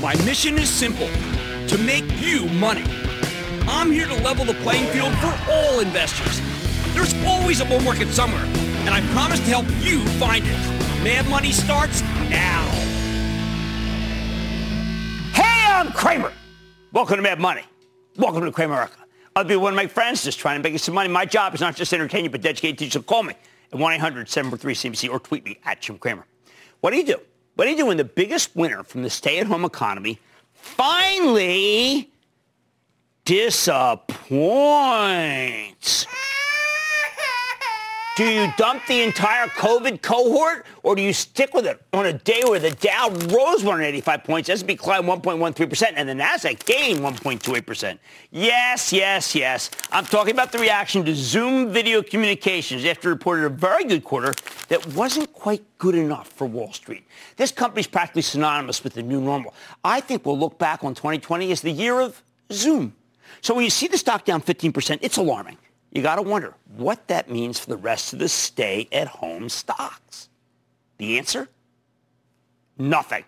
My mission is simple to make you money. I'm here to level the playing field for all investors. There's always a bull market somewhere, and I promise to help you find it. Mad Money starts now. Hey, I'm Cramer. Welcome to Mad Money. Welcome to Cramerica. I'll be one of my friends just trying to make some money. My job is not just to entertain you, but to educate you. So call me at 1-800-743-CNBC or tweet me at Jim Cramer. What do you do? What are you doing? the biggest winner from the stay-at-home economy finally disappoints? Do you dump the entire COVID cohort, or do you stick with it on a day where the Dow rose 185 points, S&P climbed 1.13%, and the Nasdaq gained 1.28%? Yes, yes, yes. I'm talking about the reaction to Zoom Video Communications after reported a very good quarter that wasn't quite good enough for Wall Street. This company is practically synonymous with the new normal. I think we'll look back on 2020 as the year of Zoom. So when you see the stock down 15%, it's alarming you got to wonder what that means for the rest of the stay-at-home stocks. The answer? Nothing.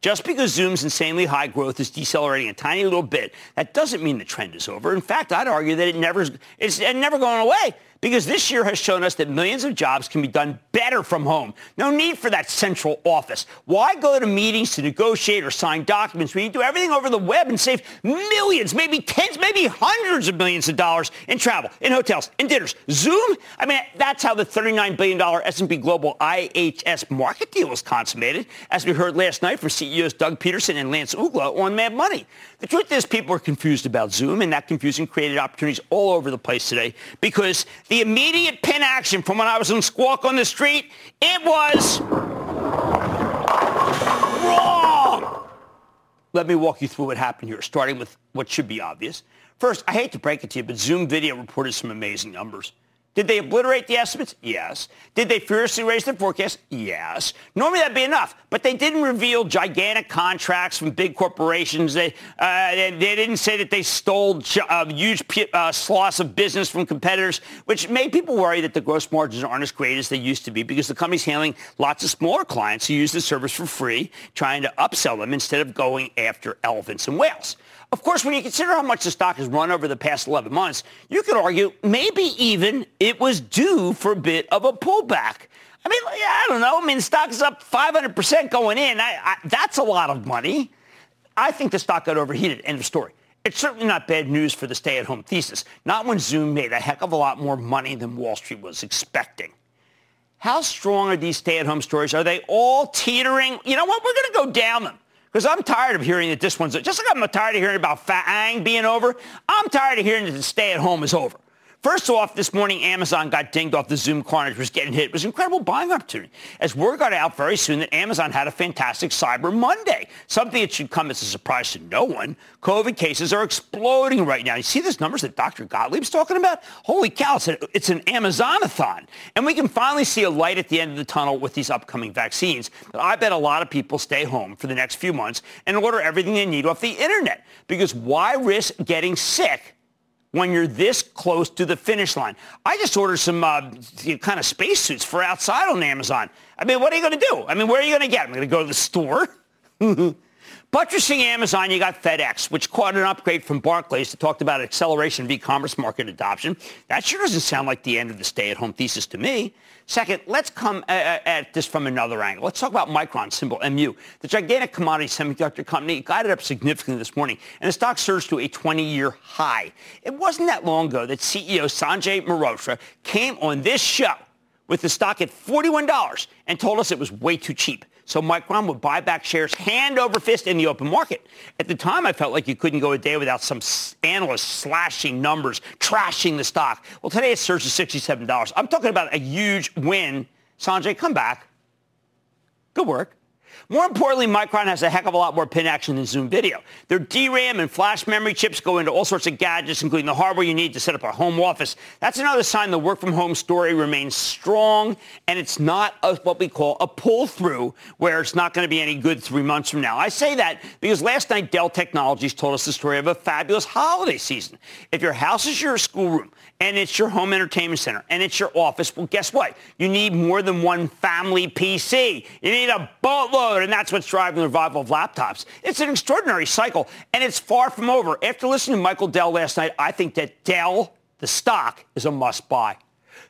Just because Zoom's insanely high growth is decelerating a tiny little bit, that doesn't mean the trend is over. In fact, I'd argue that it never, it's never going away because this year has shown us that millions of jobs can be done better from home. No need for that central office. Why go to meetings to negotiate or sign documents when you do everything over the web and save millions, maybe tens, maybe hundreds of millions of dollars in travel, in hotels, in dinners? Zoom? I mean, that's how the $39 billion S&P Global IHS Markit deal was consummated, as we heard last night from CEOs Doug Peterson and Lance Uggla on Mad Money. The truth is people are confused about Zoom, and that confusion created opportunities all over the place today because the immediate pin action from when I was on Squawk on the street, it was wrong. Let me walk you through what happened here, starting with what should be obvious. First, I hate to break it to you, but Zoom Video reported some amazing numbers. Did they obliterate the estimates? Yes. Did they furiously raise their forecast? Yes. Normally that'd be enough, but they didn't reveal gigantic contracts from big corporations. They, uh, they, they, didn't say that they stole uh, huge uh, of business from competitors, which made people worry that the gross margins aren't as great as they used to be because the company's handling lots of smaller clients who use the service for free, trying to upsell them instead of going after elephants and whales. Of course, when you consider how much the stock has run over the past 11 months, you could argue maybe even it was due for a bit of a pullback. I mean, I don't know. I mean, the stock is up 500% going in. I, I, that's a lot of money. I think the stock got overheated. End of story. It's certainly not bad news for the stay-at-home thesis. Not when Zoom made a heck of a lot more money than Wall Street was expecting. How strong are these stay-at-home stories? Are they all teetering? You know what? We're going to go down them. Because I'm tired of hearing that this one's, just like I'm tired of hearing about FAANG being over, I'm tired of hearing that the stay at home is over. First off, this morning, Amazon got dinged off the Zoom carnage, was getting hit. It was an incredible buying opportunity. As word got out very soon that Amazon had a fantastic Cyber Monday, something that should come as a surprise to no one. COVID cases are exploding right now. You see these numbers that Dr. Gottlieb's talking about? Holy cow, it's, a, it's an Amazonathon. And we can finally see a light at the end of the tunnel with these upcoming vaccines. But I bet a lot of people stay home for the next few months and order everything they need off the internet. Because why risk getting sick when you're this close to the finish line. I just ordered some uh, kind of spacesuits for outside on Amazon. I mean, what are you going to do? I mean, where are you going to get them? I'm going to go to the store. Buttressing Amazon, you got FedEx, which caught an upgrade from Barclays that talked about acceleration of e-commerce market adoption. That sure doesn't sound like the end of the stay-at-home thesis to me. Second, let's come uh, uh, at this from another angle. Let's talk about Micron, symbol MU. The gigantic commodity semiconductor company guided up significantly this morning, and the stock surged to a 20-year high. It wasn't that long ago that CEO Sanjay Mehrotra came on this show with the stock at $41 and told us it was way too cheap. So Micron would buy back shares hand over fist in the open market. At the time, I felt like you couldn't go a day without some analyst slashing numbers, trashing the stock. Well, today it surged to $67. I'm talking about a huge win. Sanjay, come back. Good work. More importantly, Micron has a heck of a lot more pin action than Zoom Video. Their DRAM and flash memory chips go into all sorts of gadgets, including the hardware you need to set up a home office. That's another sign the work from home story remains strong, and it's not a, what we call a pull through where it's not going to be any good three months from now. I say that because last night Dell Technologies told us the story of a fabulous holiday season. If your house is your schoolroom and it's your home entertainment center and it's your office, well, guess what? You need more than one family PC. You need a boatload, and that's what's driving the revival of laptops. It's an extraordinary cycle, and it's far from over. After listening to Michael Dell last night, I think that Dell, the stock, is a must buy.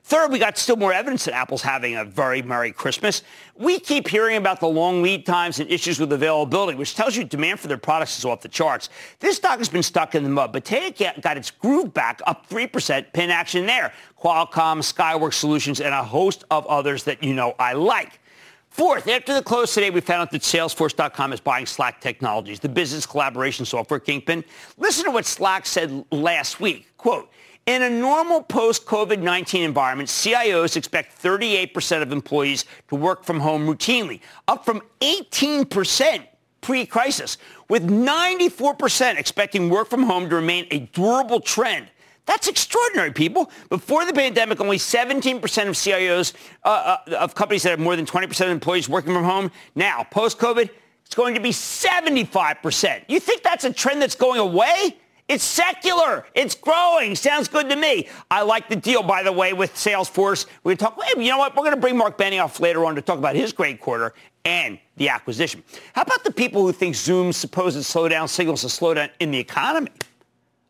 Third, we got still more evidence that Apple's having a very Merry Christmas. We keep hearing about the long lead times and issues with availability, which tells you demand for their products is off the charts. This stock has been stuck in the mud, but today it got its groove back up 3%, pin action there. Qualcomm, Skyworks Solutions, and a host of others that you know I like. Fourth, after the close today, we found out that Salesforce.com is buying Slack Technologies, the business collaboration software kingpin. Listen to what Slack said last week. Quote, in a normal post-COVID-19 environment, CIOs expect 38% of employees to work from home routinely, up from 18% pre-crisis, with 94% expecting work from home to remain a durable trend. That's extraordinary, people. Before the pandemic, only 17% of CIOs uh, uh, of companies that have more than 20% of employees working from home. Now, post-COVID, it's going to be 75%. You think that's a trend that's going away? It's secular. It's growing. Sounds good to me. I like the deal, by the way, with Salesforce. We talk. You know what? We're going to bring Marc Benioff later on to talk about his great quarter and the acquisition. How about the people who think Zoom's supposed slowdown signals a slowdown in the economy?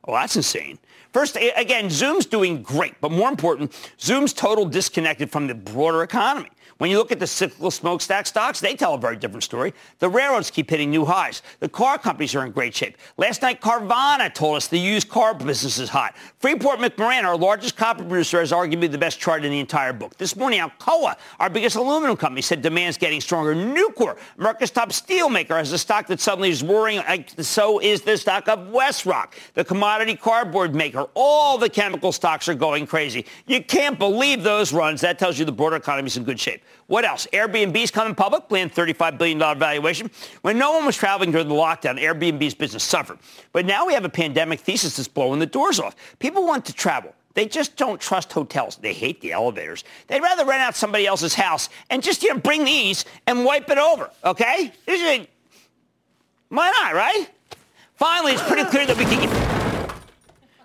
Well, that's insane. First, again, Zoom's doing great, but more important, Zoom's total disconnected from the broader economy. When you look at the cyclical smokestack stocks, they tell a very different story. The railroads keep hitting new highs. The car companies are in great shape. Last night, Carvana told us the used car business is hot. Freeport McMoran, our largest copper producer, has arguably the best chart in the entire book. This morning, Alcoa, our biggest aluminum company, said demand's getting stronger. Nucor, America's top steel maker, has a stock that suddenly is worrying. So is the stock of WestRock, the commodity cardboard maker. All the chemical stocks are going crazy. You can't believe those runs. That tells you the broader economy is in good shape. What else? Airbnb's coming public, planned $35 billion valuation. When no one was traveling during the lockdown, Airbnb's business suffered. But now we have a pandemic thesis that's blowing the doors off. People want to travel. They just don't trust hotels. They hate the elevators. They'd rather rent out somebody else's house and just, you know, bring these and wipe it over, okay? Why not, right? Finally, it's pretty clear that we can get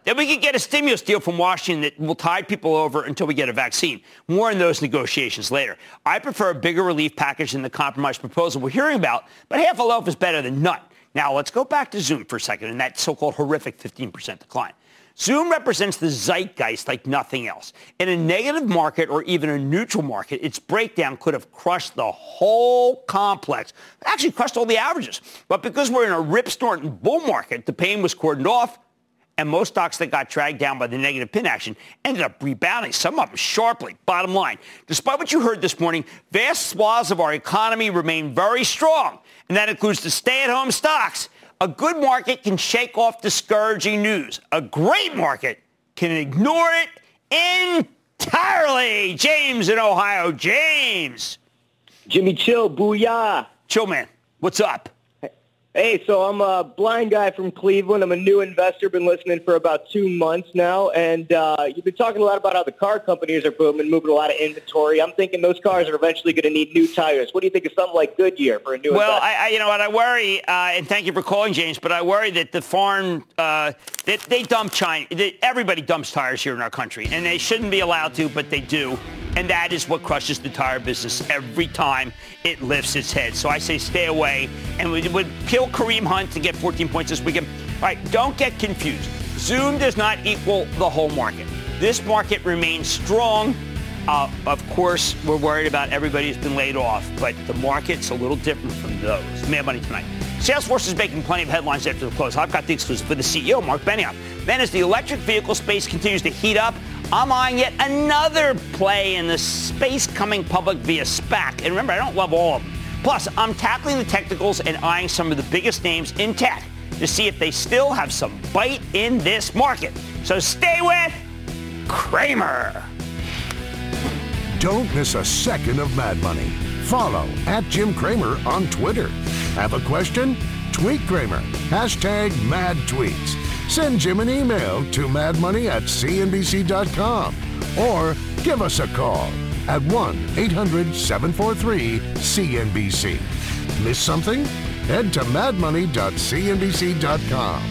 that we could get a stimulus deal from Washington that will tide people over until we get a vaccine. More on those negotiations later. I prefer a bigger relief package than the compromise proposal we're hearing about, but half a loaf is better than none. Now, let's go back to Zoom for a second and that so-called horrific 15% decline. Zoom represents the zeitgeist like nothing else. In a negative market or even a neutral market, its breakdown could have crushed the whole complex. Actually crushed all the averages. But because we're in a rip snorting bull market, the pain was cordoned off and most stocks that got dragged down by the negative pin action ended up rebounding, some of them sharply. Bottom line, despite what you heard this morning, vast swaths of our economy remain very strong, and that includes the stay-at-home stocks. A good market can shake off discouraging news. A great market can ignore it entirely. James in Ohio. James. Jimmy Chill, booyah. Chill, man. What's up? Hey, so I'm a blind guy from Cleveland. I'm a new investor. Been listening for about two months now, and uh, you've been talking a lot about how the car companies are booming, moving a lot of inventory. I'm thinking those cars are eventually going to need new tires. What do you think of something like Goodyear for a new? Well, I, I, you know what, I worry, uh, and thank you for calling, James. But I worry that the foreign uh, they, they dump China. Everybody dumps tires here in our country, and they shouldn't be allowed to, but they do. And that is what crushes the tire business every time it lifts its head. So I say stay away. And we would kill Kareem Hunt to get 14 points this weekend. All right, don't get confused. Zoom does not equal the whole market. This market remains strong. Uh, of course, we're worried about everybody who's been laid off, but the market's a little different from those. Mad Money tonight. Salesforce is making plenty of headlines after the close. I've got the exclusive for the CEO, Marc Benioff. Then, as the electric vehicle space continues to heat up, I'm eyeing yet another play in the space coming public via SPAC. And remember, I don't love all of them. Plus, I'm tackling the technicals and eyeing some of the biggest names in tech to see if they still have some bite in this market. So stay with Cramer. Don't miss a second of Mad Money. Follow at Jim Cramer on Twitter. Have a question? Tweet Cramer. Hashtag mad tweets. Send Jim an email to madmoney at cnbc.com or give us a call at 1-800-743-CNBC. Miss something? Head to madmoney.cnbc.com.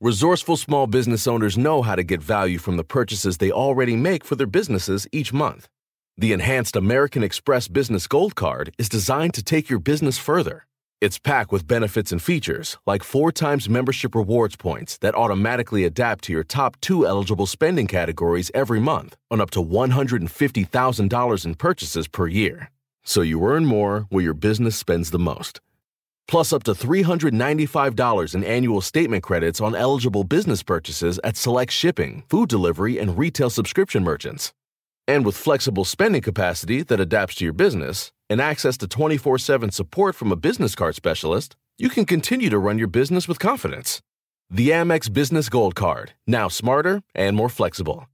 Resourceful small business owners know how to get value from the purchases they already make for their businesses each month. The enhanced American Express Business Gold Card is designed to take your business further. It's packed with benefits and features like four times membership rewards points that automatically adapt to your top two eligible spending categories every month on up to $150,000 in purchases per year. So you earn more where your business spends the most. Plus, up to $395 in annual statement credits on eligible business purchases at select shipping, food delivery, and retail subscription merchants. And with flexible spending capacity that adapts to your business and access to 24 7 support from a business card specialist, you can continue to run your business with confidence. The Amex Business Gold Card, now smarter and more flexible.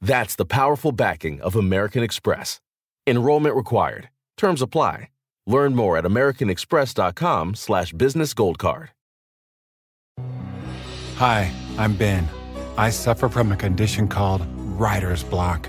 That's the powerful backing of American Express. Enrollment required. Terms apply. Learn more at americanexpress.com slash business gold card. Hi, I'm Ben. I suffer from a condition called writer's block.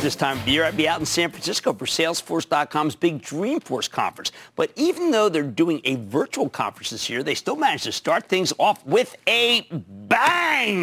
This time of the year, I'd be out in San Francisco for Salesforce.com's big Dreamforce conference. But even though they're doing a virtual conference this year, they still managed to start things off with a bang.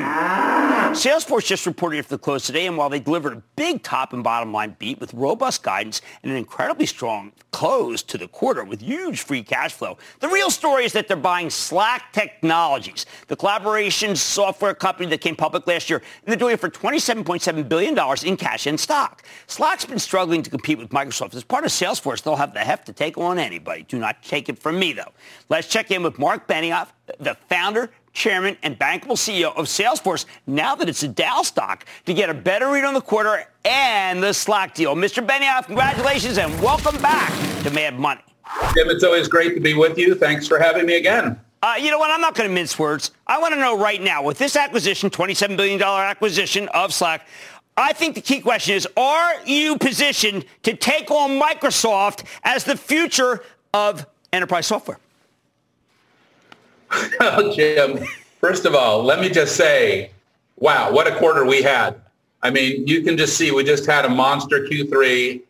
Salesforce just reported after the close today, and while they delivered a big top and bottom line beat with robust guidance and an incredibly strong close to the quarter with huge free cash flow, the real story is that they're buying Slack Technologies, the collaboration software company that came public last year, and they're doing it for $27.7 billion in cash and stock. Slack's been struggling to compete with Microsoft. As part of Salesforce, they'll have the heft to take on anybody. Do not take it from me, though. Let's check in with Marc Benioff, the founder, chairman, and bankable CEO of Salesforce, now that it's a Dow stock, to get a better read on the quarter and the Slack deal. Mr. Benioff, congratulations and welcome back to Mad Money. Jim, it's always great to be with you. Thanks for having me again. Uh, you know what? I'm not going to mince words. I want to know right now, with this acquisition, $27 billion acquisition of Slack, I think the key question is, are you positioned to take on Microsoft as the future of enterprise software? oh, Jim, first of all, let me just say, wow, what a quarter we had. I mean, you can just see we just had a monster Q3.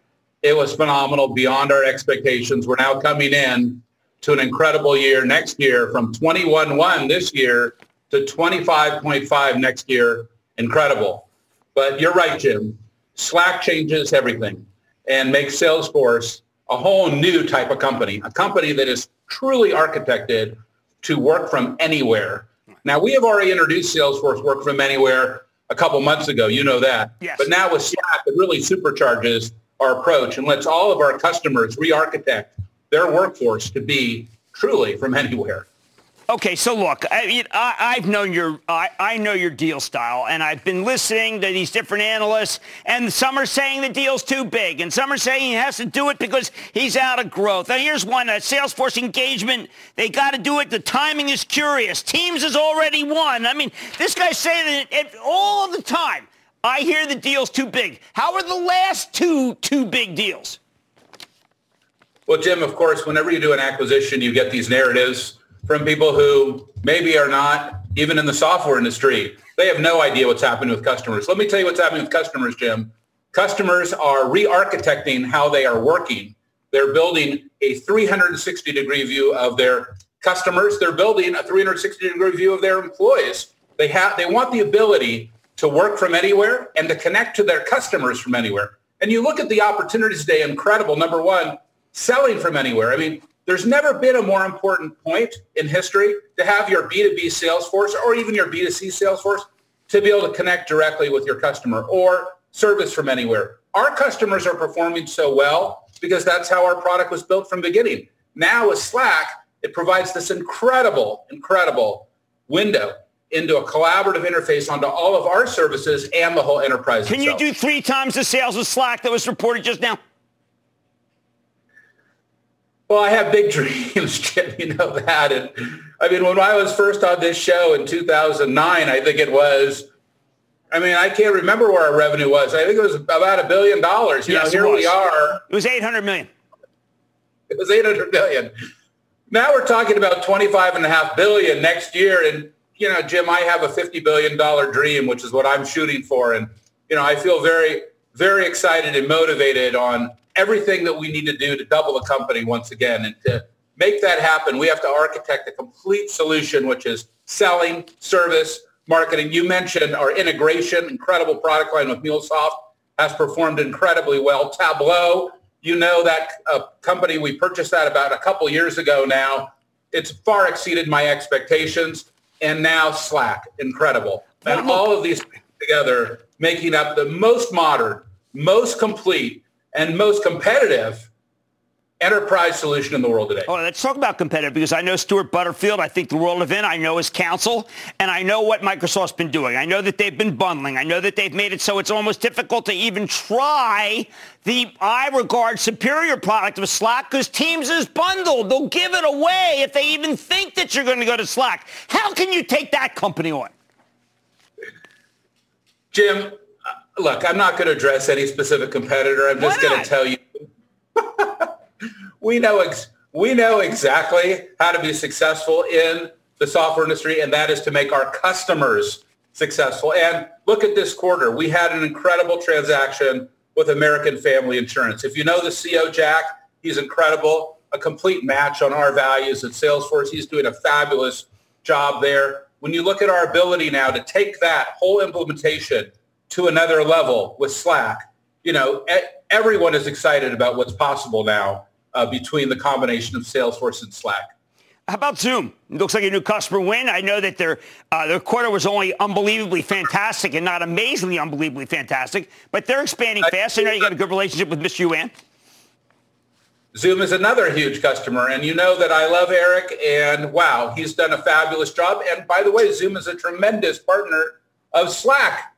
It was phenomenal, beyond our expectations. We're now coming in to an incredible year next year from 21.1 this year to 25.5 next year. Incredible. But you're right, Jim. Slack changes everything and makes Salesforce a whole new type of company, a company that is truly architected to work from anywhere. Now, we have already introduced Salesforce Work from Anywhere a couple months ago. You know that. Yes. But now with Slack, it really supercharges our approach and lets all of our customers re-architect their workforce to be truly from anywhere. Okay, so look, I, have known your, I, I know your deal style, and I've been listening to these different analysts, and some are saying the deal's too big, and some are saying he has to do it because he's out of growth. And here's one: Salesforce engagement. They got to do it. The timing is curious. Teams has already won. I mean, this guy's saying it, it all the time. I hear the deal's too big. How are the last two too big deals? Well, Jim, of course, whenever you do an acquisition, you get these narratives from people who maybe are not even in the software industry. They have no idea what's happening with customers. Let me tell you what's happening with customers, Jim. Customers are re-architecting how they are working. They're building a 360 degree view of their customers. They're building a 360 degree view of their employees. They have they want the ability to work from anywhere and to connect to their customers from anywhere. And you look at the opportunities today, incredible. Number one, selling from anywhere. I mean, there's never been a more important point in history to have your B2B sales force or even your B2C sales force to be able to connect directly with your customer or service from anywhere. Our customers are performing so well because that's how our product was built from the beginning. Now with Slack, it provides this incredible, incredible window into a collaborative interface onto all of our services and the whole enterprise. Can itself. you do three times the sales of Slack that was reported just now? Well, I have big dreams, Jim. You know that. And I mean, when I was first on this show in 2009, I think it was. I mean, I can't remember where our revenue was. I think it was about a billion dollars. You yes, know, here we are. It was 800 million. It was 800 million. Now we're talking about 25 and a half billion next year. And, you know, Jim, I have a $50 billion dream, which is what I'm shooting for. And, you know, I feel very, very excited and motivated on everything that we need to do to double the company once again. And to make that happen, we have to architect a complete solution, which is selling, service, marketing. You mentioned our integration, incredible product line with MuleSoft has performed incredibly well. Tableau, you know that uh, company, we purchased that about a couple years ago now. It's far exceeded my expectations. And now Slack, incredible. And all of these together making up the most modern, most complete, and most competitive enterprise solution in the world today. Oh, let's talk about competitive because I know Stuart Butterfield. I think the world of it. I know his counsel, and I know what Microsoft's been doing. I know that they've been bundling. I know that they've made it so it's almost difficult to even try the I regard superior product of Slack because Teams is bundled. They'll give it away if they even think that you're going to go to Slack. How can you take that company on? Jim, look, I'm not going to address any specific competitor. I'm just going to tell you, we know ex- we know exactly how to be successful in the software industry, and that is to make our customers successful. And look at this quarter. We had an incredible transaction with American Family Insurance. If you know the CEO, Jack, he's incredible. A complete match on our values at Salesforce. He's doing a fabulous job there. When you look at our ability now to take that whole implementation to another level with Slack. You know, everyone is excited about what's possible now uh, between the combination of Salesforce and Slack. How about Zoom? It looks like a new customer win. I know that their uh, their quarter was only unbelievably fantastic and not amazingly unbelievably fantastic, but they're expanding fast. I know you got a good relationship with Mr. Yuan. Zoom is another huge customer, and you know that I love Eric, and wow, he's done a fabulous job. And by the way, Zoom is a tremendous partner of Slack.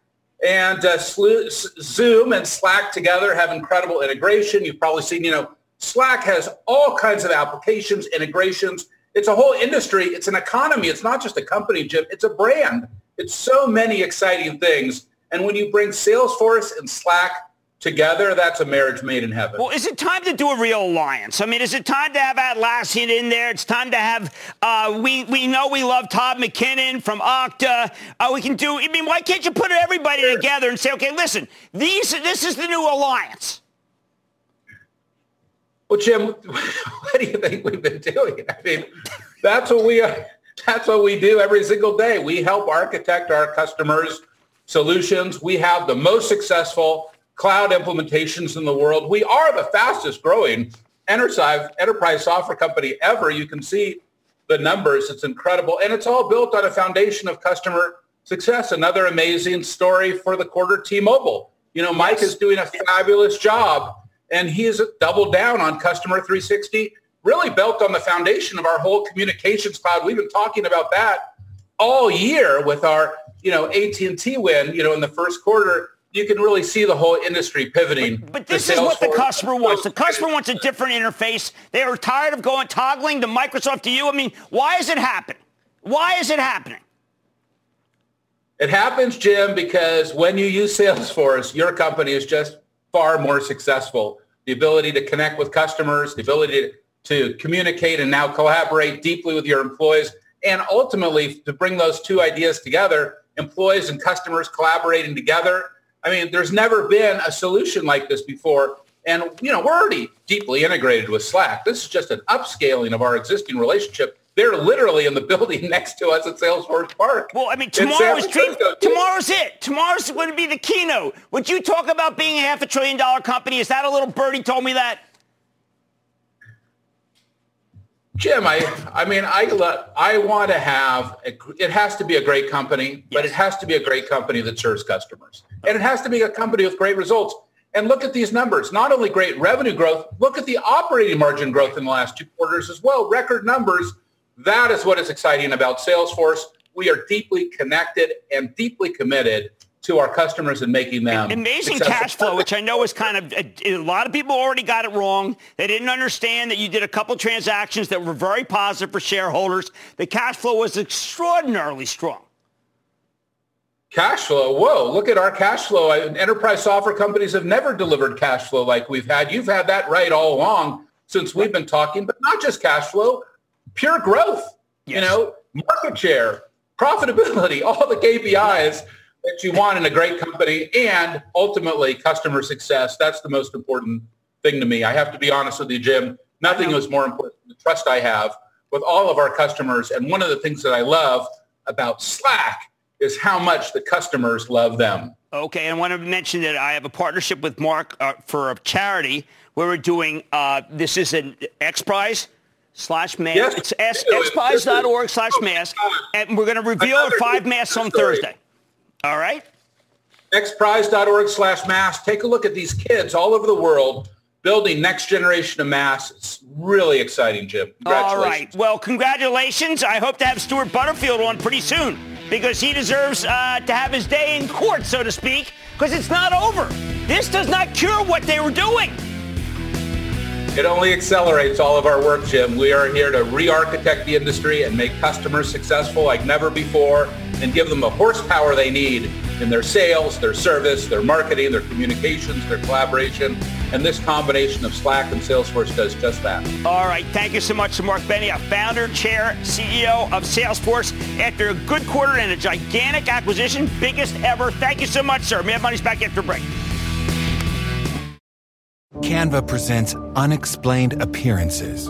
And uh, Zoom and Slack together have incredible integration. You've probably seen, you know, Slack has all kinds of applications, integrations. It's a whole industry. It's an economy. It's not just a company, Jim. It's a brand. It's so many exciting things. And when you bring Salesforce and Slack together, that's a marriage made in heaven. Well, is it time to do a real alliance? I mean, is it time to have Atlassian in there? It's time to have, uh, we, we know we love Todd McKinnon from Okta. Uh, we can do, I mean, why can't you put everybody sure. together and say, okay, listen, these, this is the new alliance? Well, Jim, what do you think we've been doing? I mean, that's what we are. That's what we do every single day. We help architect our customers' solutions. We have the most successful cloud implementations in the world. We are the fastest growing enterprise, enterprise software company ever. You can see the numbers. It's incredible. And it's all built on a foundation of customer success. Another amazing story for the quarter, T-Mobile. You know, Mike yes. is doing a fabulous job and he's doubled down on customer 360. really built on the foundation of our whole communications cloud. We've been talking about that all year with our, you know, AT&T win, you know, in the first quarter. You can really see the whole industry pivoting. But, but this is what the customer wants. The customer wants a different interface. They are tired of going toggling to Microsoft to you. I mean, why is it happening? Why is it happening? It happens, Jim, because when you use Salesforce, your company is just far more successful. The ability to connect with customers, the ability to, to communicate and now collaborate deeply with your employees and ultimately to bring those two ideas together, employees and customers collaborating together. I mean, there's never been a solution like this before. And, you know, we're already deeply integrated with Slack. This is just an upscaling of our existing relationship. They're literally in the building next to us at Salesforce Park. Well, I mean, tomorrow's dream, tomorrow's it. Tomorrow's going to be the keynote. Would you talk about being a half a trillion dollar company? Is that a little birdie told me that? Jim, I, I mean, I, I want to have, a, it has to be a great company, but it has to be a great company that serves customers. And it has to be a company with great results. And look at these numbers. Not only great revenue growth, look at the operating margin growth in the last two quarters as well. Record numbers. That is what is exciting about Salesforce. We are deeply connected and deeply committed to our customers and making them amazing successful. cash flow, which I know is kind of a, a, lot of people already got it wrong. They didn't understand that you did a couple transactions that were very positive for shareholders. The cash flow was extraordinarily strong. Cash flow. Whoa, look at our cash flow. Enterprise software companies have never delivered cash flow like we've had. You've had that right all along since we've been talking, but not just cash flow, pure growth. Yes. You know, market share, profitability, all the KPIs that you want in a great company and ultimately customer success. That's the most important thing to me. I have to be honest with you, Jim. Nothing is more important than the trust I have with all of our customers. And one of the things that I love about Slack is how much the customers love them. Okay, and I want to mention that I have a partnership with Marc uh, for a charity where we're doing, uh, this is an X Prize slash mask. Yes, it's xprize.org slash mask. And we're going to reveal five masks on Thursday. All right. xprize.org slash mass. Take a look at these kids all over the world building next generation of mass. It's really exciting, Jim. All right. Well, congratulations. I hope to have Stuart Butterfield on pretty soon because he deserves uh, to have his day in court, so to speak, because it's not over. This does not cure what they were doing. It only accelerates all of our work, Jim. We are here to re-architect the industry and make customers successful like never before and give them the horsepower they need in their sales, their service, their marketing, their communications, their collaboration. And this combination of Slack and Salesforce does just that. All right. Thank you so much to Marc Benioff, founder, chair, CEO of Salesforce. After a good quarter and a gigantic acquisition, biggest ever. Thank you so much, sir. Mad Money's back after break. Canva presents unexplained appearances.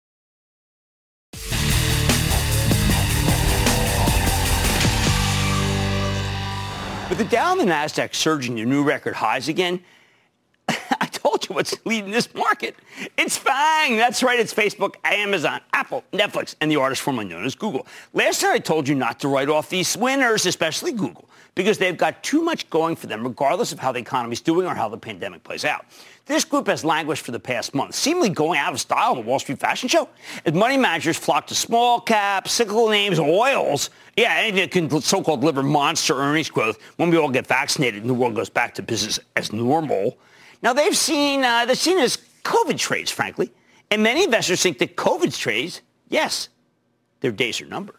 With the Dow and the NASDAQ surging to new record highs again, What's leading this market. It's FANG. That's right. It's Facebook, Amazon, Apple, Netflix, and the artist formerly known as Google. Last night I told you not to write off these winners, especially Google, because they've got too much going for them, regardless of how the economy's doing or how the pandemic plays out. This group has languished for the past month, seemingly going out of style in the Wall Street fashion show. As money managers flock to small caps, cyclical names, oils, yeah, anything that can so-called deliver monster earnings growth when we all get vaccinated and the world goes back to business as normal. Now they've seen uh, they've seen as COVID trades, frankly, and many investors think that COVID trades, yes, their days are numbered.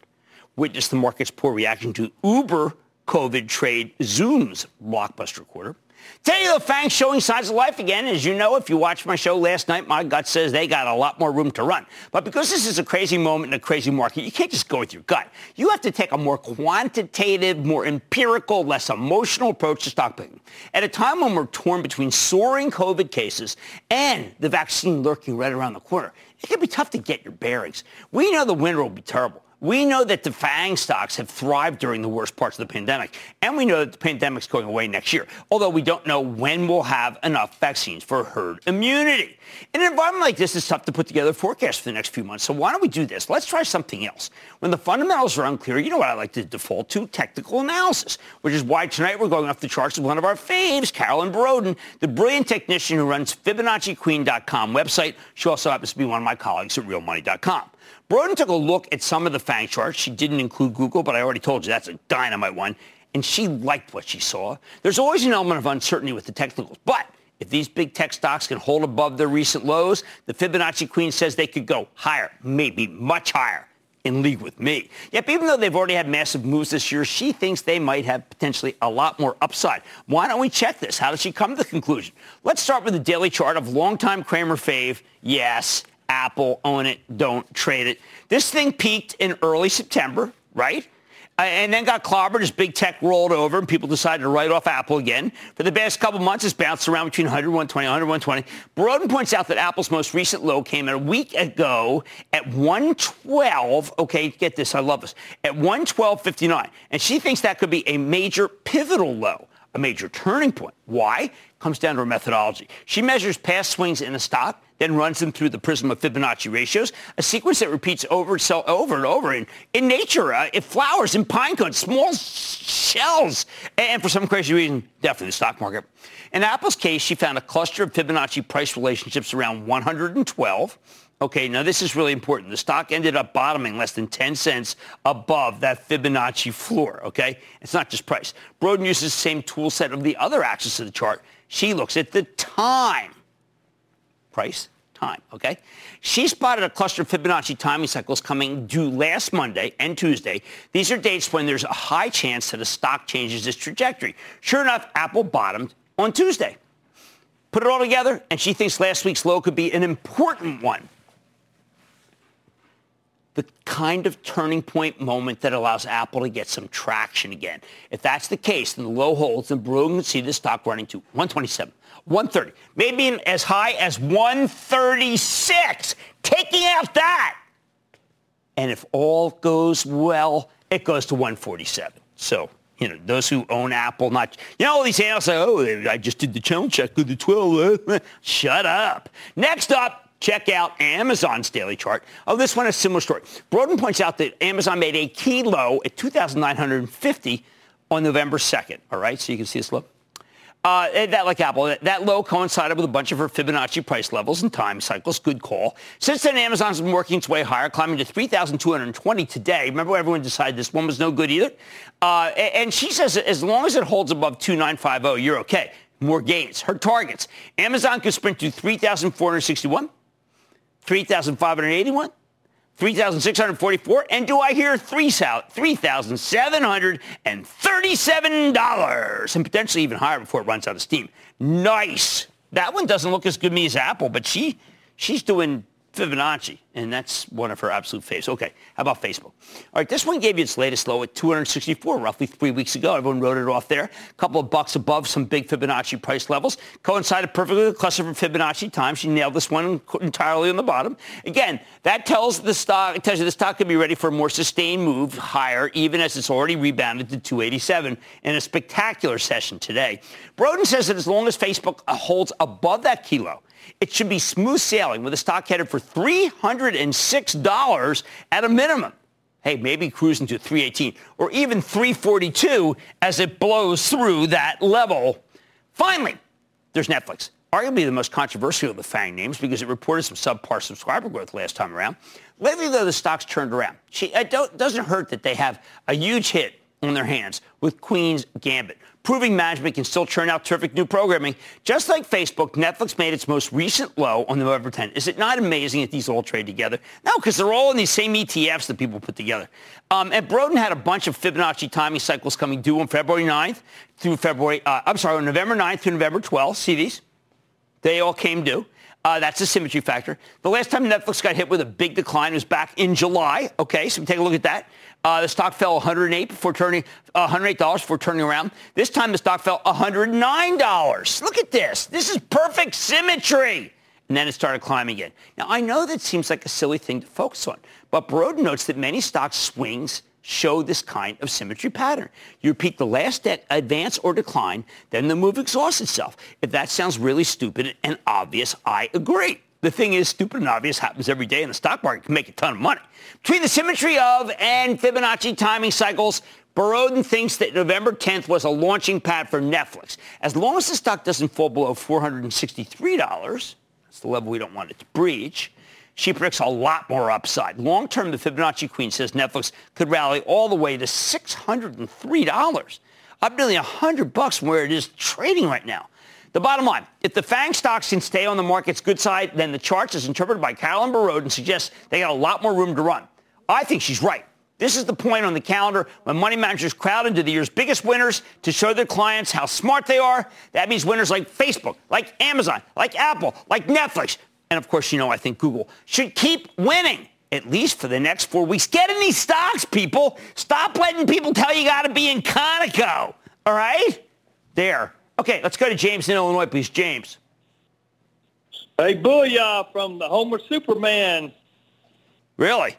Witness the market's poor reaction to Uber COVID trade Zoom's blockbuster quarter. Today, the FANG showing signs of life again. As you know, if you watched my show last night, my gut says they got a lot more room to run. But because this is a crazy moment in a crazy market, you can't just go with your gut. You have to take a more quantitative, more empirical, less emotional approach to stock picking. At a time when we're torn between soaring COVID cases and the vaccine lurking right around the corner, it can be tough to get your bearings. We know the winter will be terrible. We know that the FANG stocks have thrived during the worst parts of the pandemic, and we know that the pandemic's going away next year, although we don't know when we'll have enough vaccines for herd immunity. In an environment like this, it's tough to put together a forecast for the next few months, so why don't we do this? Let's try something else. When the fundamentals are unclear, you know what I like to default to? Technical analysis, which is why tonight we're going off the charts with one of our faves, Carolyn Boroden, the brilliant technician who runs FibonacciQueen.com website. She also happens to be one of my colleagues at RealMoney.com. Boroden took a look at some of the FANG charts. She didn't include Google, but I already told you that's a dynamite one. And she liked what she saw. There's always an element of uncertainty with the technicals. But if these big tech stocks can hold above their recent lows, the Fibonacci Queen says they could go higher, maybe much higher in league with me. Yep, even though they've already had massive moves this year, she thinks they might have potentially a lot more upside. Why don't we check this? How does she come to the conclusion? Let's start with the daily chart of longtime Cramer fave. Yes, Apple, own it, don't trade it. This thing peaked in early September, right? Uh, and then got clobbered as big tech rolled over and people decided to write off Apple again. For the past couple months, it's bounced around between 100, 120, 100, 120. Boroden points out that Apple's most recent low came a week ago at 112. Okay, get this. I love this. At 112.59. And she thinks that could be a major pivotal low, a major turning point. Why? Comes down to her methodology. She measures past swings in a stock then runs them through the prism of Fibonacci ratios, a sequence that repeats over, so, over and over. In, nature, uh, it flowers in pine cones, small shells, and for some crazy reason, definitely the stock market. In Apple's case, she found a cluster of Fibonacci price relationships around 112. Okay, now this is really important. The stock ended up bottoming less than 10 cents above that Fibonacci floor, okay? It's not just price. Boroden uses the same tool set of the other axis of the chart. She looks at the time. Price, time, okay? She spotted a cluster of Fibonacci timing cycles coming due last Monday and Tuesday. These are dates when there's a high chance that a stock changes its trajectory. Sure enough, Apple bottomed on Tuesday. Put it all together, and she thinks last week's low could be an important one. The kind of turning point moment that allows Apple to get some traction again. If that's the case, then the low holds, and Boroden can see the stock running to 127, 130, maybe as high as 136, taking out that. And if all goes well, it goes to 147. So, you know, those who own Apple, not, you know, all these analysts say, oh, I just did the channel check with the 12. Shut up. Next up, check out Amazon's daily chart. Oh, this one is a similar story. Boroden points out that Amazon made a key low at 2,950 on November 2nd. All right, so you can see this low. Uh, that like Apple, that low coincided with a bunch of her Fibonacci price levels and time cycles. Good call. Since then, Amazon's been working its way higher, climbing to 3,220 today. Remember, everyone decided this one was no good either. Uh, and she says as long as it holds above 2,950, you're okay. More gains. Her targets: Amazon could sprint to 3,461, 3,581. 3,644. And do I hear $3,737? And potentially even higher before it runs out of steam. Nice. That one doesn't look as good to me as Apple, but she she's doing Fibonacci, and that's one of her absolute faves. Okay, how about Facebook? All right, this one gave you its latest low at 264 roughly three weeks ago. Everyone wrote it off there. A couple of bucks above some big Fibonacci price levels. Coincided perfectly with the cluster for Fibonacci time. She nailed this one entirely on the bottom. Again, that tells the stock, it tells you the stock could be ready for a more sustained move higher, even as it's already rebounded to 287 in a spectacular session today. Boroden says that as long as Facebook holds above that kilo, it should be smooth sailing with a stock headed for $306 at a minimum. Hey, maybe cruising to 318 or even 342 as it blows through that level. Finally, there's Netflix. Arguably the most controversial of the FANG names because it reported some subpar subscriber growth last time around. Lately, though, the stock's turned around. It doesn't hurt that they have a huge hit on their hands with Queen's Gambit proving management can still churn out terrific new programming. Just like Facebook, Netflix made its most recent low on November 10. Is it not amazing that these all trade together? No, because they're all in these same ETFs that people put together. Um, and Boroden had a bunch of Fibonacci timing cycles coming due on February 9th through February, uh, I'm sorry, on November 9th through November 12th. See these? They all came due. Uh, that's a symmetry factor. The last time Netflix got hit with a big decline was back in July. Okay, so we take a look at that. Uh, the stock fell 108 before turning uh, 108 dollars before turning around. This time the stock fell 109 dollars. Look at this. This is perfect symmetry. And then it started climbing again. Now I know that seems like a silly thing to focus on, but Boroden notes that many stock swings show this kind of symmetry pattern. You repeat the last advance or decline, then the move exhausts itself. If that sounds really stupid and obvious, I agree. The thing is, stupid and obvious happens every day in the stock market. can make a ton of money. Between the symmetry of and Fibonacci timing cycles, Boroden thinks that November 10th was a launching pad for Netflix. As long as the stock doesn't fall below $463, that's the level we don't want it to breach, she predicts a lot more upside. Long term, the Fibonacci Queen says Netflix could rally all the way to $603, up nearly 100 bucks from where it is trading right now. The bottom line, if the FANG stocks can stay on the market's good side, then the charts as interpreted by Carolyn Boroden suggests they got a lot more room to run. I think she's right. This is the point on the calendar when money managers crowd into the year's biggest winners to show their clients how smart they are. That means winners like Facebook, like Amazon, like Apple, like Netflix, and of course, you know, I think Google should keep winning at least for the next four weeks. Get in these stocks, people. Stop letting people tell you got to be in Conoco. All right? There. Okay, let's go to James in Illinois, please. James. Hey, booyah from the Homer Superman. Really?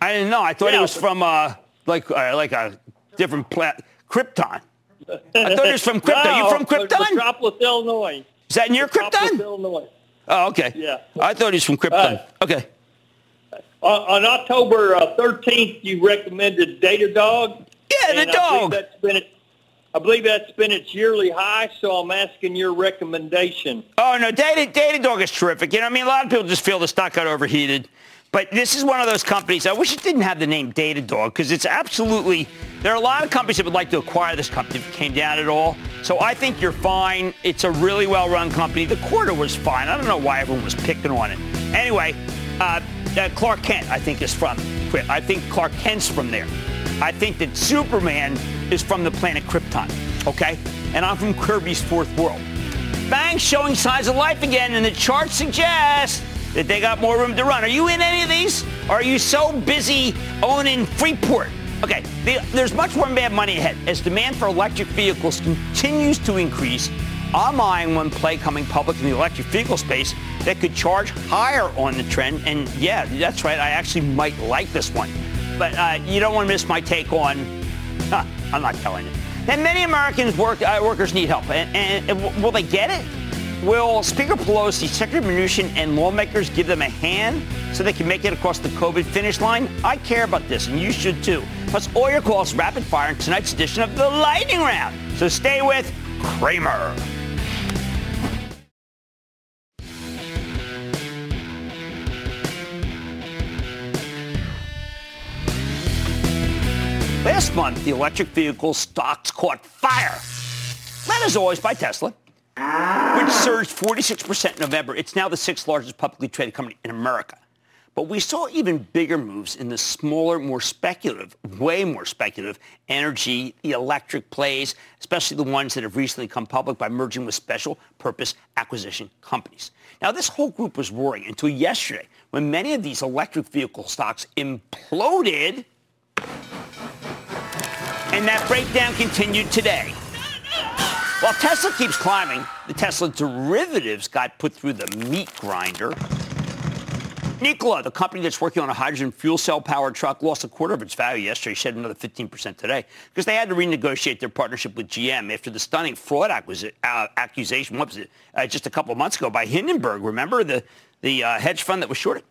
I didn't know. I thought yeah, it was from uh, like uh, like a different planet, Krypton. I thought it was from Krypton. no, you from Krypton? Metropolis, Illinois. Is that near Krypton? Illinois. Oh, okay. Yeah. I thought he was from Krypton. Uh, okay. On, October uh, 13th, you recommended Datadog. Yeah, the dog. that's been. I believe that's been its yearly high, so I'm asking your recommendation. Oh, no, Data, Datadog is terrific. You know, I mean, a lot of people just feel the stock got overheated. But this is one of those companies. I wish it didn't have the name Datadog because it's absolutely. There are a lot of companies that would like to acquire this company if it came down at all. So I think you're fine. It's a really well-run company. The quarter was fine. I don't know why everyone was picking on it. Anyway, uh, uh, Clark Kent, I think, is from. I think Clark Kent's from there. I think that Superman is from the planet Krypton. Okay, and I'm from Kirby's Fourth World. Bang, showing signs of life again, and the chart suggests that they got more room to run. Are you in any of these? Are you so busy owning Freeport? Okay, the, there's much more bad money ahead. As demand for electric vehicles continues to increase, I'm eyeing one play coming public in the electric vehicle space that could charge higher on the trend. And yeah, that's right, I actually might like this one. But uh, you don't want to miss my take on, huh, I'm not telling you. And many Americans work, uh, workers need help. And, and, and will they get it? Will Speaker Pelosi, Secretary Mnuchin, and lawmakers give them a hand so they can make it across the COVID finish line? I care about this, and you should too. Plus, all your calls rapid fire in tonight's edition of the Lightning Round. So stay with Cramer. Last month, the electric vehicle stocks caught fire. Led as always by Tesla which surged 46% in November. It's now the sixth largest publicly traded company in America. But we saw even bigger moves in the smaller, more speculative, way more speculative energy, the electric plays, especially the ones that have recently come public by merging with special purpose acquisition companies. Now, this whole group was roaring until yesterday when many of these electric vehicle stocks imploded. And that breakdown continued today. While Tesla keeps climbing, the Tesla derivatives got put through the meat grinder. Nikola, the company that's working on a hydrogen fuel cell powered truck, lost a quarter of its value yesterday, shed another 15% today, because they had to renegotiate their partnership with GM after the stunning fraud uh, accusation, what was it, uh, just a couple of months ago by Hindenburg. Remember the, the uh, hedge fund that was shorted?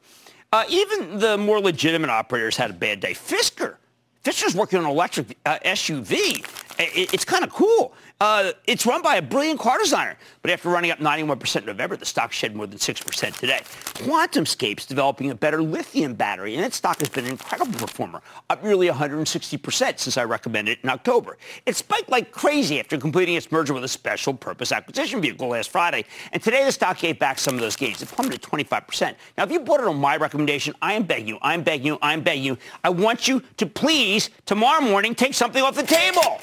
Uh, even the more legitimate operators had a bad day. Fisker Fisker's working on an electric uh, SUV, it's kind of cool. Uh, it's run by a brilliant car designer, but after running up 91% in November, the stock shed more than 6% today. QuantumScape's developing a better lithium battery, and its stock has been an incredible performer, up nearly 160% since I recommended it in October. It spiked like crazy after completing its merger with a special purpose acquisition vehicle last Friday, and today the stock gave back some of those gains. It plummeted 25%. Now, if you bought it on my recommendation, I am begging you, I'm begging you, I'm begging you, I want you to please, tomorrow morning, take something off the table.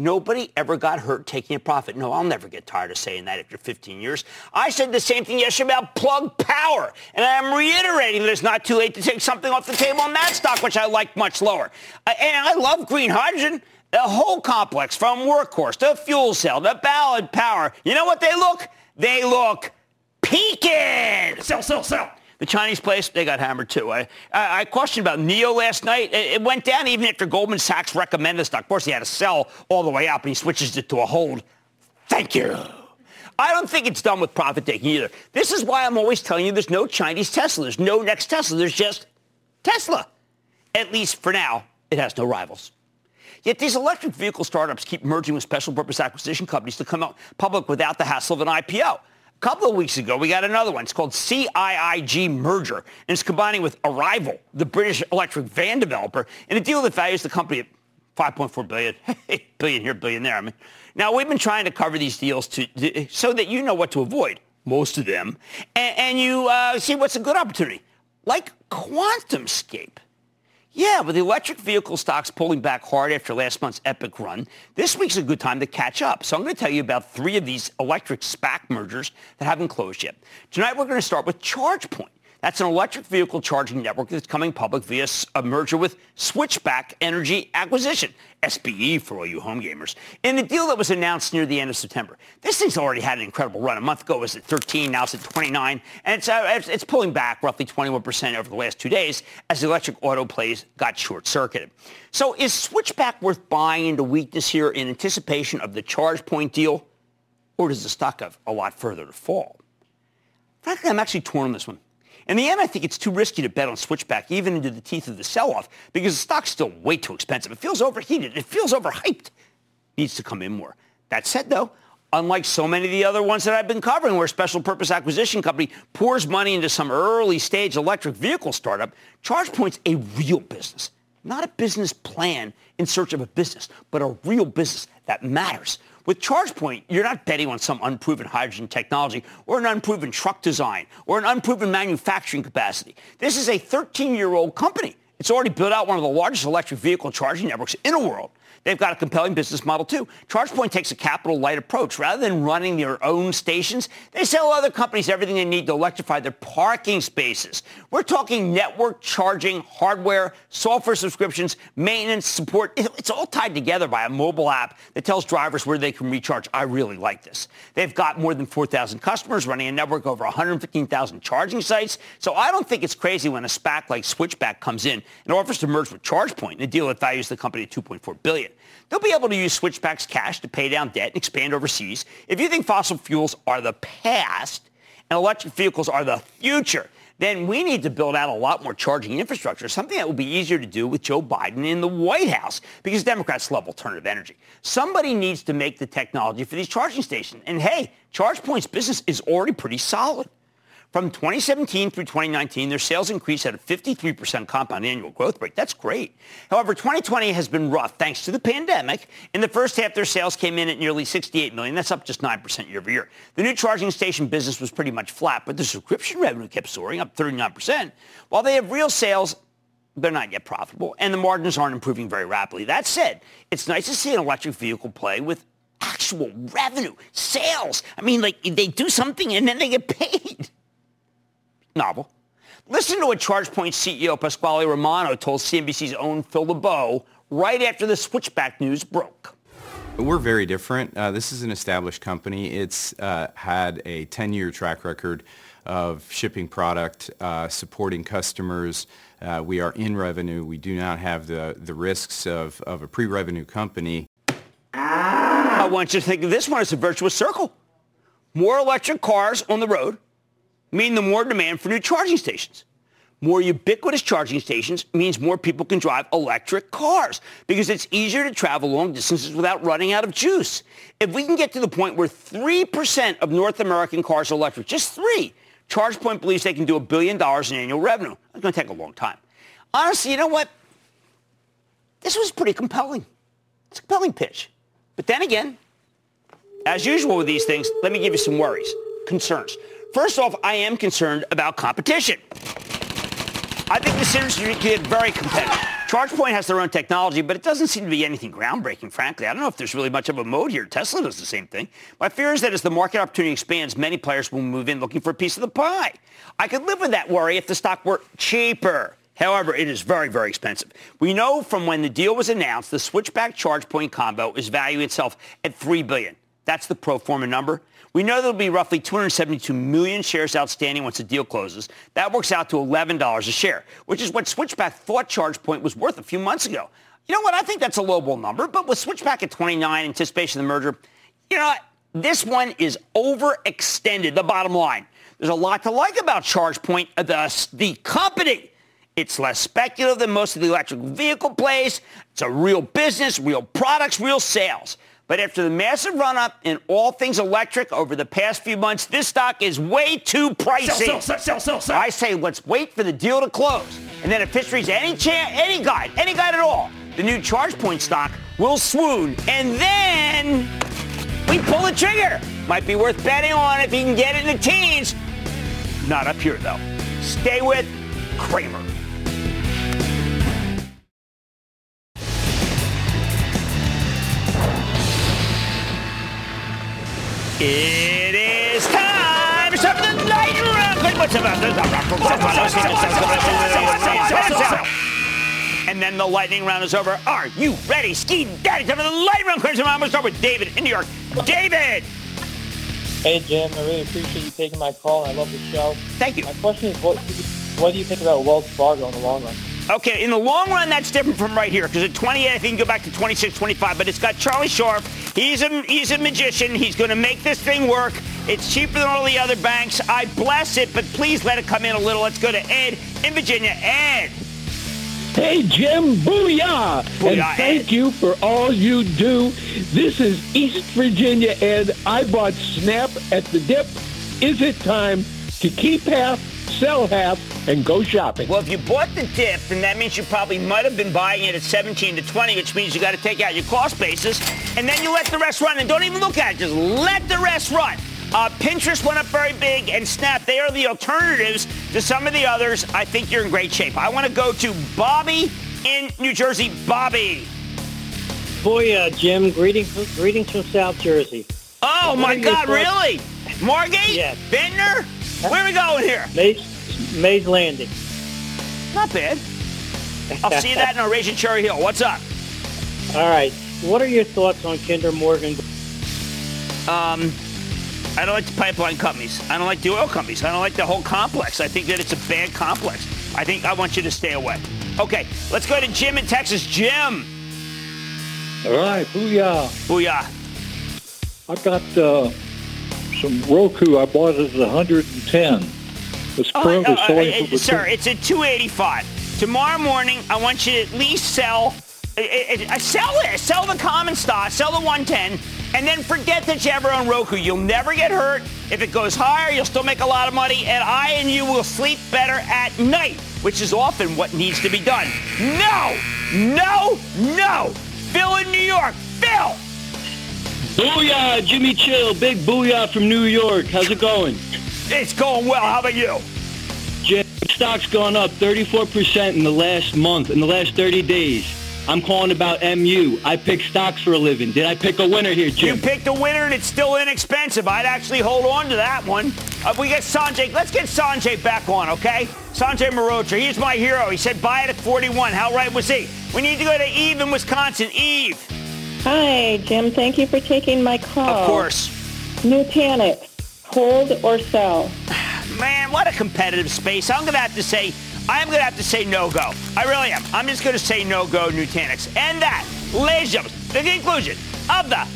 Nobody ever got hurt taking a profit. No, I'll never get tired of saying that after 15 years. I said the same thing yesterday about Plug Power, and I'm reiterating that it's not too late to take something off the table on that stock, which I like much lower. Uh, and I love green hydrogen. The whole complex from workhorse to fuel cell to Ballard Power. You know what they look? They look peaking. Sell, sell, sell. The Chinese place, they got hammered too. I, I, I questioned about NIO last night. It, it, went down even after Goldman Sachs recommended the stock. Of course, he had to sell all the way up, and he switches it to a hold. Thank you. I don't think it's done with profit taking either. This is why I'm always telling you there's no Chinese Tesla. There's no next Tesla. There's just Tesla. At least for now, it has no rivals. Yet these electric vehicle startups keep merging with special purpose acquisition companies to come out public without the hassle of an IPO. A couple of weeks ago, we got another one. It's called CIIG Merger, and it's combining with Arrival, the British electric van developer, in a deal that values the company at 5.4 billion. billion here, billion there. I mean, now we've been trying to cover these deals to, to so that you know what to avoid, most of them, and, and you uh, see what's a good opportunity, like QuantumScape. Yeah, with the electric vehicle stocks pulling back hard after last month's epic run, this week's a good time to catch up. So I'm going to tell you about three of these electric SPAC mergers that haven't closed yet. Tonight we're going to start with ChargePoint. That's an electric vehicle charging network that's coming public via a merger with Switchback Energy Acquisition, SBE for all you home gamers, in the deal that was announced near the end of September. This thing's already had an incredible run. A month ago it was at 13, now it's at 29, and it's, uh, it's pulling back roughly 21% over the last two days as the electric auto plays got short-circuited. So is Switchback worth buying into weakness here in anticipation of the ChargePoint deal, or does the stock have a lot further to fall? Frankly, I'm actually torn on this one. In the end, I think it's too risky to bet on switchback even into the teeth of the sell-off because the stock's still way too expensive. It feels overheated. It feels overhyped. Needs to come in more. That said, though, unlike so many of the other ones that I've been covering where a special purpose acquisition company pours money into some early stage electric vehicle startup, ChargePoint's a real business. Not a business plan in search of a business, but a real business that matters. With ChargePoint, you're not betting on some unproven hydrogen technology or an unproven truck design or an unproven manufacturing capacity. This is a 13-year-old company. It's already built out one of the largest electric vehicle charging networks in the world. They've got a compelling business model too. ChargePoint takes a capital light approach. Rather than running their own stations, they sell other companies everything they need to electrify their parking spaces. We're talking network charging, hardware, software subscriptions, maintenance, support. It's all tied together by a mobile app that tells drivers where they can recharge. I really like this. They've got more than 4,000 customers running a network over 115,000 charging sites. So I don't think it's crazy when a SPAC like Switchback comes in and offers to merge with ChargePoint, a deal that values the company at 2.4 billion. They'll be able to use Switchback's cash to pay down debt and expand overseas. If you think fossil fuels are the past and electric vehicles are the future, then we need to build out a lot more charging infrastructure, something that will be easier to do with Joe Biden in the White House because Democrats love alternative energy. Somebody needs to make the technology for these charging stations. And hey, ChargePoint's business is already pretty solid. From 2017 through 2019, their sales increased at a 53% compound annual growth rate. That's great. However, 2020 has been rough thanks to the pandemic. In the first half, their sales came in at nearly 68 million. That's up just 9% year over year. The new charging station business was pretty much flat, but the subscription revenue kept soaring, up 39%. While they have real sales, they're not yet profitable, and the margins aren't improving very rapidly. That said, it's nice to see an electric vehicle play with actual revenue, sales. I mean, like they do something and then they get paid novel. Listen to what ChargePoint CEO Pasquale Romano told CNBC's own Phil LeBeau right after the switchback news broke. We're very different. Uh, this is an established company. It's uh, had a 10-year track record of shipping product, uh, supporting customers. Uh, we are in revenue. We do not have the, the risks of, of a pre-revenue company. I want you to think of this one as a virtuous circle. More electric cars on the road, mean the more demand for new charging stations. More ubiquitous charging stations means more people can drive electric cars because it's easier to travel long distances without running out of juice. If we can get to the point where 3% of North American cars are electric, just three, ChargePoint believes they can do a billion dollars in annual revenue. It's going to take a long time. Honestly, you know what? This was pretty compelling. It's a compelling pitch. But then again, as usual with these things, let me give you some worries, concerns. First off, I am concerned about competition. I think this industry could get very competitive. ChargePoint has their own technology, but it doesn't seem to be anything groundbreaking, frankly. I don't know if there's really much of a mode here. Tesla does the same thing. My fear is that as the market opportunity expands, many players will move in looking for a piece of the pie. I could live with that worry if the stock were cheaper. However, it is very, very expensive. We know from when the deal was announced, the switchback ChargePoint combo is valuing itself at 3 billion. That's the pro forma number. We know there'll be roughly 272 million shares outstanding once the deal closes. That works out to $11 a share, which is what Switchback thought ChargePoint was worth a few months ago. You know what? I think that's a lowball number, but with Switchback at 29, anticipation of the merger, you know what? This one is overextended, the bottom line. There's a lot to like about ChargePoint, uh, the, the company. It's less speculative than most of the electric vehicle plays. It's a real business, real products, real sales. But after the massive run-up in all things electric over the past few months, this stock is way too pricey. Sell, sell, sell, sell, sell. I say let's wait for the deal to close. And then if history's any chance, any guide, any guide at all, the new ChargePoint stock will swoon. And then we pull the trigger. Might be worth betting on if you can get it in the teens. Not up here, though. Stay with Cramer. It is time for the lightning round. What's And then the lightning round is over. Are you ready? Ski daddy, time for the lightning round. Question I'm going to start with David in New York. David! Hey, Jim. I really appreciate you taking my call. I love the show. Thank you. My question is, what, what do you think about Wells Fargo in the long run? Okay, in the long run, that's different from right here because at 28, I think you can go back to 26, 25. But it's got Charlie Scharf. He's a he's a magician. He's going to make this thing work. It's cheaper than all the other banks. I bless it, but please let it come in a little. Let's go to Ed in Virginia. Ed. Hey, Jim, booyah! Booyah, and thank Ed. you for all you do. This is East Virginia, Ed. I bought Snap at the dip. Is it time to keep half, sell half, and go shopping? Well, if you bought the dip, then that means you probably might have been buying it at 17 to 20, which means you got to take out your cost basis, and then you let the rest run, and don't even look at it. Just let the rest run. Uh, Pinterest went up very big, and Snap, they are the alternatives to some of the others. I think you're in great shape. I want to go to Bobby in New Jersey. Bobby. Booyah, Jim. Greetings, greetings from South Jersey. Oh, What my God, really? Margate? Yes. Ventnor? Where are we going here? Mays, Mays Landing. Not bad. I'll see you that in our Oration Cherry Hill. What's up? All right. What are your thoughts on Kinder Morgan? Um, I don't like the pipeline companies. I don't like the oil companies. I don't like the whole complex. I think that it's a bad complex. I think I want you to stay away. Okay, let's go to Jim in Texas. Jim. All right, booyah. Booyah. I got uh, some Roku. I bought it at 110. It's Oh, currently uh, selling uh, for sir, it's at 285. Tomorrow morning, I want you to at least sell, uh, uh, uh, sell it, sell the common stock, sell the 110, and then forget that you ever own Roku. You'll never get hurt. If it goes higher, you'll still make a lot of money, and I and you will sleep better at night, which is often what needs to be done. No, no, no. Phil in New York. Phil. Booyah, Jimmy Chill. Big booyah from New York. How's it going? It's going well. How about you? Jim, stock's gone up 34% in the last month, in the last 30 days. I'm calling about MU. I pick stocks for a living. Did I pick a winner here, Jim? You picked a winner and it's still inexpensive. I'd actually hold on to that one. Uh, we get Sanjay. Let's get Sanjay back on, okay? Sanjay Mehrotra. He's my hero. He said buy it at 41. How right was he? We need to go to Eve in Wisconsin. Eve. Hi, Jim. Thank you for taking my call. Of course. Nutanix, hold or sell? Man, what a competitive space. I'm going to have to say, I'm going to have to say no go. I really am. I'm just going to say no go, Nutanix. And that, ladies and gentlemen, the conclusion of the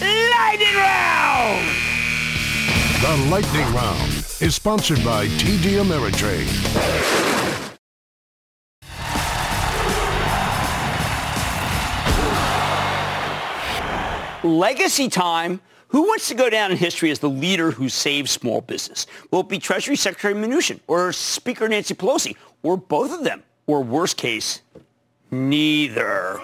Lightning Round. The Lightning Round is sponsored by TD Ameritrade. Legacy time. Who wants to go down in history as the leader who saved small business? Will it be Treasury Secretary Mnuchin or Speaker Nancy Pelosi or both of them? Or worst case, neither.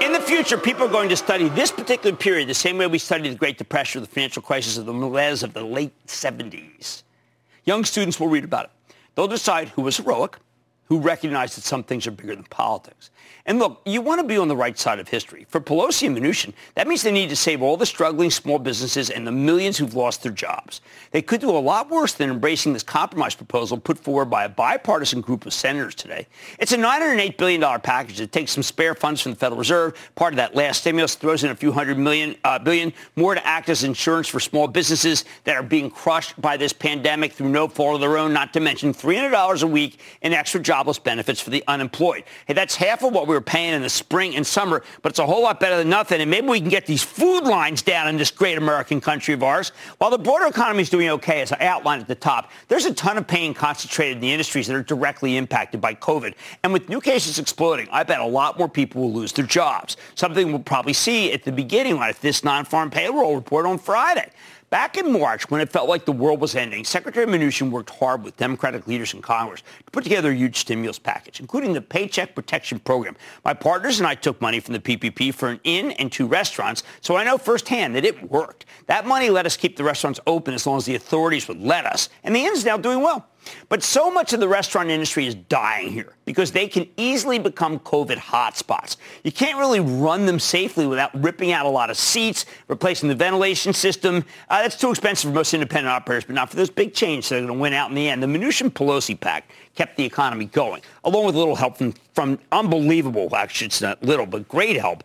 In the future, people are going to study this particular period the same way we studied the Great Depression or the financial crisis of the malaise of the late 70s. Young students will read about it. They'll decide who was heroic, who recognized that some things are bigger than politics. And look, you want to be on the right side of history. For Pelosi and Mnuchin, that means they need to save all the struggling small businesses and the millions who've lost their jobs. They could do a lot worse than embracing this compromise proposal put forward by a bipartisan group of senators today. It's a $908 billion package that takes some spare funds from the Federal Reserve, part of that last stimulus, throws in a few hundred million, uh, billion more to act as insurance for small businesses that are being crushed by this pandemic through no fault of their own, not to mention $300 a week in extra jobless benefits for the unemployed. Hey, that's half of what we were paying in the spring and summer, but it's a whole lot better than nothing. And maybe we can get these food lines down in this great American country of ours. While the broader economy is doing okay, as I outlined at the top, there's a ton of pain concentrated in the industries that are directly impacted by COVID. And with new cases exploding, I bet a lot more people will lose their jobs. Something we'll probably see at the beginning of this non-farm payroll report on Friday. Back in March, when it felt like the world was ending, Secretary Mnuchin worked hard with Democratic leaders in Congress to put together a huge stimulus package, including the Paycheck Protection Program. My partners and I took money from the PPP for an inn and two restaurants, so I know firsthand that it worked. That money let us keep the restaurants open as long as the authorities would let us, and the inn's now doing well. But so much of the restaurant industry is dying here because they can easily become COVID hotspots. You can't really run them safely without ripping out a lot of seats, replacing the ventilation system. Uh, that's too expensive for most independent operators, but not for those big chains that are going to win out in the end. The Mnuchin-Pelosi pact kept the economy going, along with a little help from, from unbelievable, actually it's not little, but great help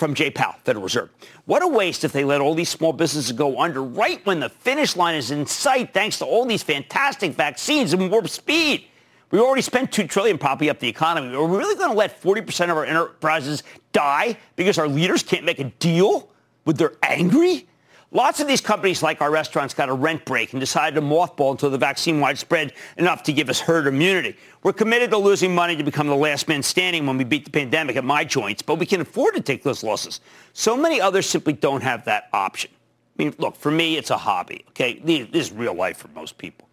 from Jay Powell, Federal Reserve. What a waste if they let all these small businesses go under right when the finish line is in sight thanks to all these fantastic vaccines and warp speed. We already spent $2 trillion propping up the economy. Are we really going to let 40% of our enterprises die because our leaders can't make a deal with their angry? Lots of these companies, like our restaurants, got a rent break and decided to mothball until the vaccine widespread enough to give us herd immunity. We're committed to losing money to become the last man standing when we beat the pandemic at my joints, but we can afford to take those losses. So many others simply don't have that option. I mean, look, for me, it's a hobby, okay? This is real life for most people.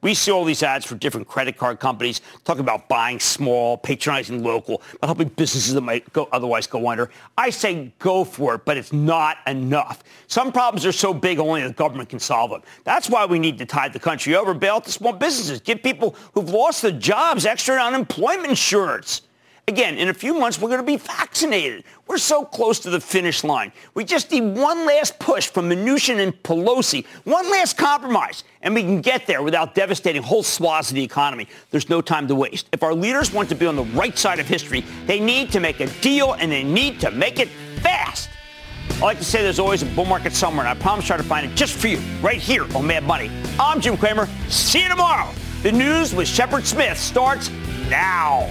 We see all these ads for different credit card companies talking about buying small, patronizing local, about helping businesses that might go, otherwise go under. I say go for it, but it's not enough. Some problems are so big only the government can solve them. That's why we need to tide the country over, bail out the small businesses, give people who've lost their jobs extra unemployment insurance. Again, in a few months, we're going to be vaccinated. We're so close to the finish line. We just need one last push from Mnuchin and Pelosi, one last compromise, and we can get there without devastating whole swaths of the economy. There's no time to waste. If our leaders want to be on the right side of history, they need to make a deal, and they need to make it fast. I like to say there's always a bull market somewhere, and I promise to try to find it just for you, right here on Mad Money. I'm Jim Cramer. See you tomorrow. The news with Shepard Smith starts now.